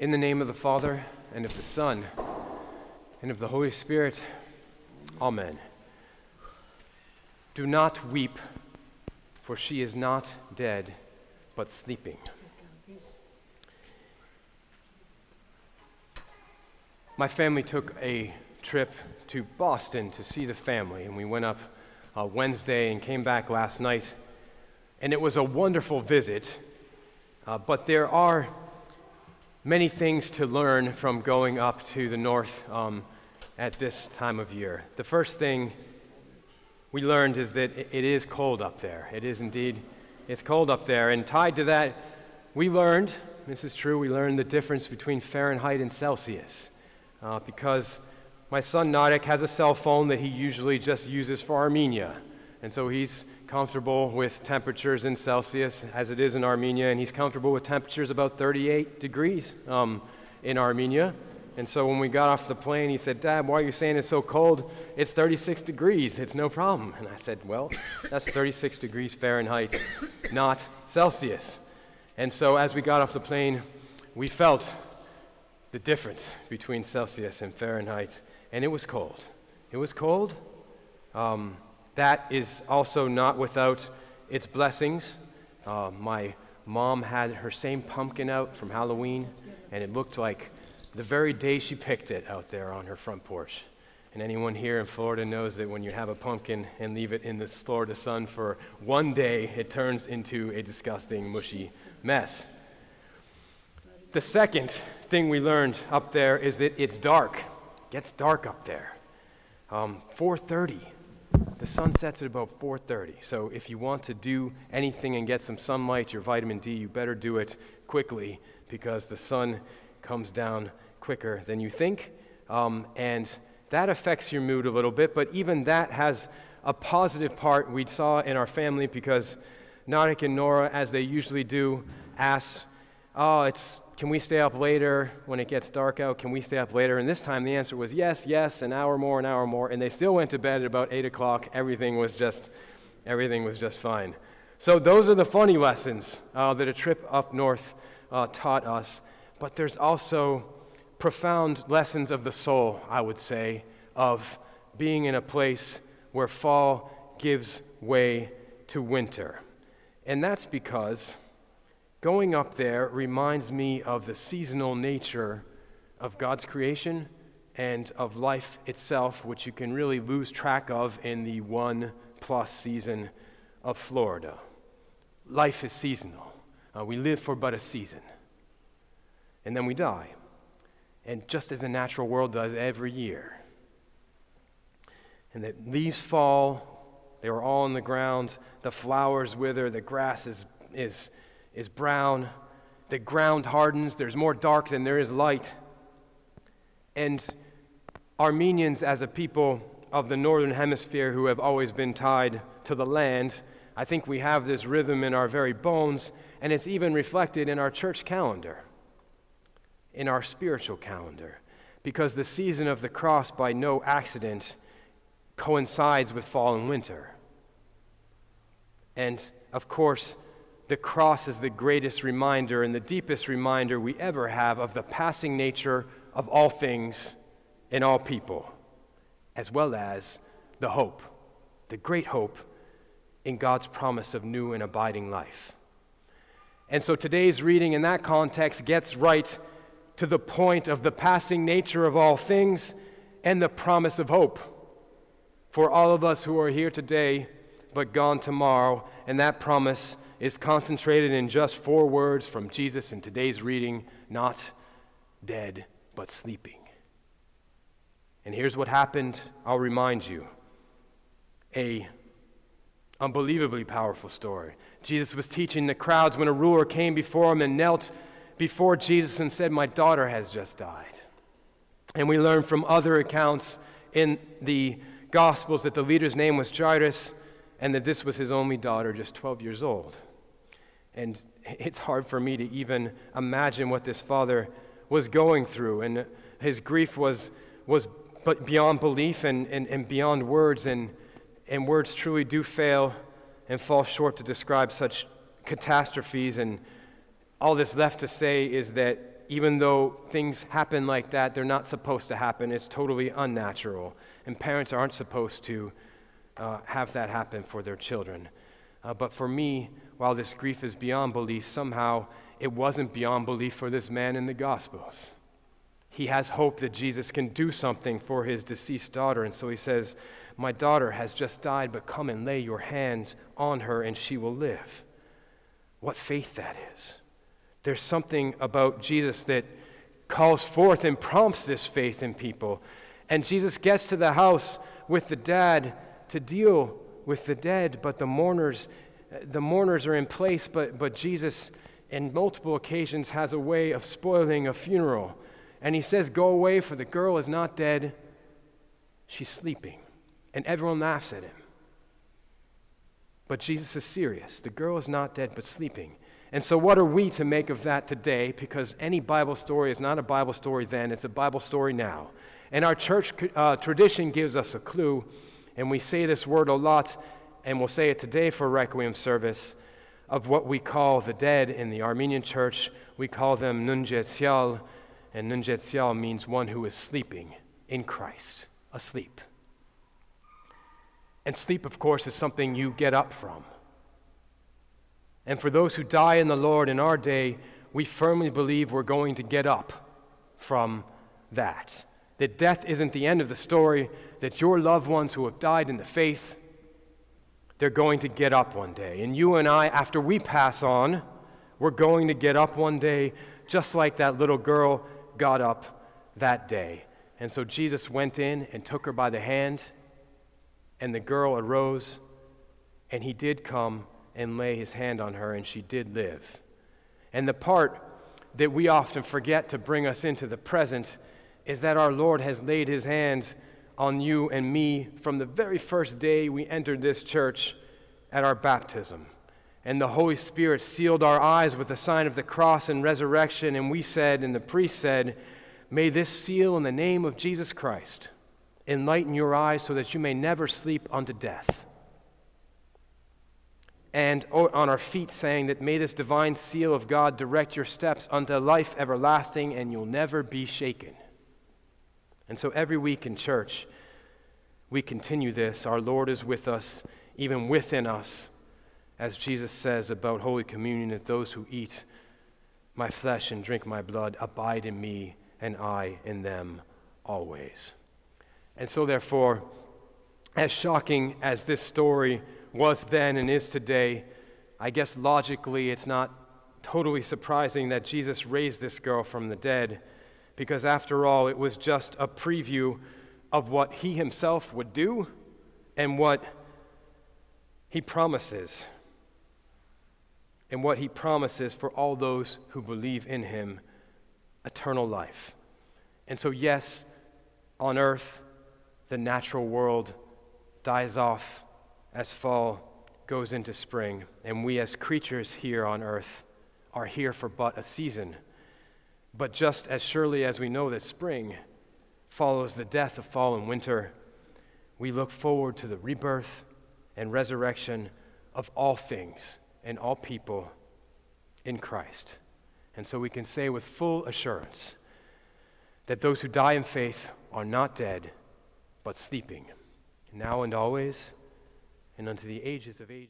In the name of the Father, and of the Son, and of the Holy Spirit, Amen. Do not weep, for she is not dead, but sleeping. My family took a trip to Boston to see the family, and we went up uh, Wednesday and came back last night. And it was a wonderful visit, uh, but there are many things to learn from going up to the north um, at this time of year. The first thing we learned is that it is cold up there. It is indeed, it's cold up there. And tied to that, we learned, this is true, we learned the difference between Fahrenheit and Celsius. Uh, because my son Nadik has a cell phone that he usually just uses for Armenia. And so he's comfortable with temperatures in Celsius as it is in Armenia, and he's comfortable with temperatures about 38 degrees um, in Armenia. And so when we got off the plane, he said, Dad, why are you saying it's so cold? It's 36 degrees. It's no problem. And I said, Well, that's 36 degrees Fahrenheit, not Celsius. And so as we got off the plane, we felt the difference between Celsius and Fahrenheit, and it was cold. It was cold. Um, that is also not without its blessings. Uh, my mom had her same pumpkin out from Halloween, and it looked like the very day she picked it out there on her front porch. And anyone here in Florida knows that when you have a pumpkin and leave it in the Florida sun for one day, it turns into a disgusting, mushy mess. The second thing we learned up there is that it's dark. It gets dark up there. Um, 4:30 the sun sets at about 4:30. So if you want to do anything and get some sunlight, your vitamin D, you better do it quickly because the sun comes down quicker than you think, um, and that affects your mood a little bit. But even that has a positive part we saw in our family because Nadik and Nora, as they usually do, asked, "Oh, it's can we stay up later when it gets dark out? Can we stay up later? And this time the answer was yes, yes, an hour more, an hour more. And they still went to bed at about 8 o'clock. Everything was just, everything was just fine. So those are the funny lessons uh, that a trip up north uh, taught us. But there's also profound lessons of the soul, I would say, of being in a place where fall gives way to winter. And that's because Going up there reminds me of the seasonal nature of God's creation and of life itself, which you can really lose track of in the one plus season of Florida. Life is seasonal. Uh, we live for but a season, and then we die. And just as the natural world does every year. And the leaves fall, they are all on the ground, the flowers wither, the grass is, is is brown, the ground hardens, there's more dark than there is light. And Armenians, as a people of the northern hemisphere who have always been tied to the land, I think we have this rhythm in our very bones, and it's even reflected in our church calendar, in our spiritual calendar, because the season of the cross, by no accident, coincides with fall and winter. And of course, the cross is the greatest reminder and the deepest reminder we ever have of the passing nature of all things and all people, as well as the hope, the great hope in God's promise of new and abiding life. And so today's reading in that context gets right to the point of the passing nature of all things and the promise of hope for all of us who are here today but gone tomorrow, and that promise is concentrated in just four words from Jesus in today's reading not dead, but sleeping. And here's what happened, I'll remind you. A unbelievably powerful story. Jesus was teaching the crowds when a ruler came before him and knelt before Jesus and said, My daughter has just died. And we learn from other accounts in the Gospels that the leader's name was Jairus and that this was his only daughter, just 12 years old. And it's hard for me to even imagine what this father was going through. And his grief was, was beyond belief and, and, and beyond words. And, and words truly do fail and fall short to describe such catastrophes. And all that's left to say is that even though things happen like that, they're not supposed to happen. It's totally unnatural. And parents aren't supposed to uh, have that happen for their children. Uh, but for me, while this grief is beyond belief, somehow it wasn't beyond belief for this man in the Gospels. He has hope that Jesus can do something for his deceased daughter. And so he says, My daughter has just died, but come and lay your hands on her, and she will live. What faith that is. There's something about Jesus that calls forth and prompts this faith in people. And Jesus gets to the house with the dad to deal with the dead, but the mourners, the mourners are in place, but, but Jesus, in multiple occasions, has a way of spoiling a funeral. And he says, Go away, for the girl is not dead, she's sleeping. And everyone laughs at him. But Jesus is serious. The girl is not dead, but sleeping. And so, what are we to make of that today? Because any Bible story is not a Bible story then, it's a Bible story now. And our church uh, tradition gives us a clue, and we say this word a lot, and we'll say it today for Requiem service, of what we call the dead in the Armenian church. We call them Nunjetsial, and Nunjetsial means one who is sleeping in Christ, asleep. And sleep, of course, is something you get up from. And for those who die in the Lord in our day, we firmly believe we're going to get up from that. That death isn't the end of the story, that your loved ones who have died in the faith, they're going to get up one day. And you and I, after we pass on, we're going to get up one day, just like that little girl got up that day. And so Jesus went in and took her by the hand, and the girl arose, and he did come and lay his hand on her, and she did live. And the part that we often forget to bring us into the present is that our Lord has laid his hands on you and me from the very first day we entered this church at our baptism. And the Holy Spirit sealed our eyes with the sign of the cross and resurrection, and we said, and the priest said, May this seal in the name of Jesus Christ enlighten your eyes so that you may never sleep unto death and on our feet, saying that may this divine seal of God direct your steps unto life everlasting, and you'll never be shaken. And so every week in church, we continue this. Our Lord is with us, even within us, as Jesus says about Holy Communion, that those who eat my flesh and drink my blood abide in me, and I in them always. And so, therefore, as shocking as this story was then and is today, I guess logically it's not totally surprising that Jesus raised this girl from the dead, because after all, it was just a preview of what he himself would do and what he promises. And what he promises for all those who believe in him eternal life. And so, yes, on earth, the natural world dies off as fall goes into spring, and we as creatures here on earth are here for but a season. But just as surely as we know that spring follows the death of fall and winter, we look forward to the rebirth and resurrection of all things and all people in Christ. And so we can say with full assurance that those who die in faith are not dead, but sleeping, now and always and unto the ages of ages.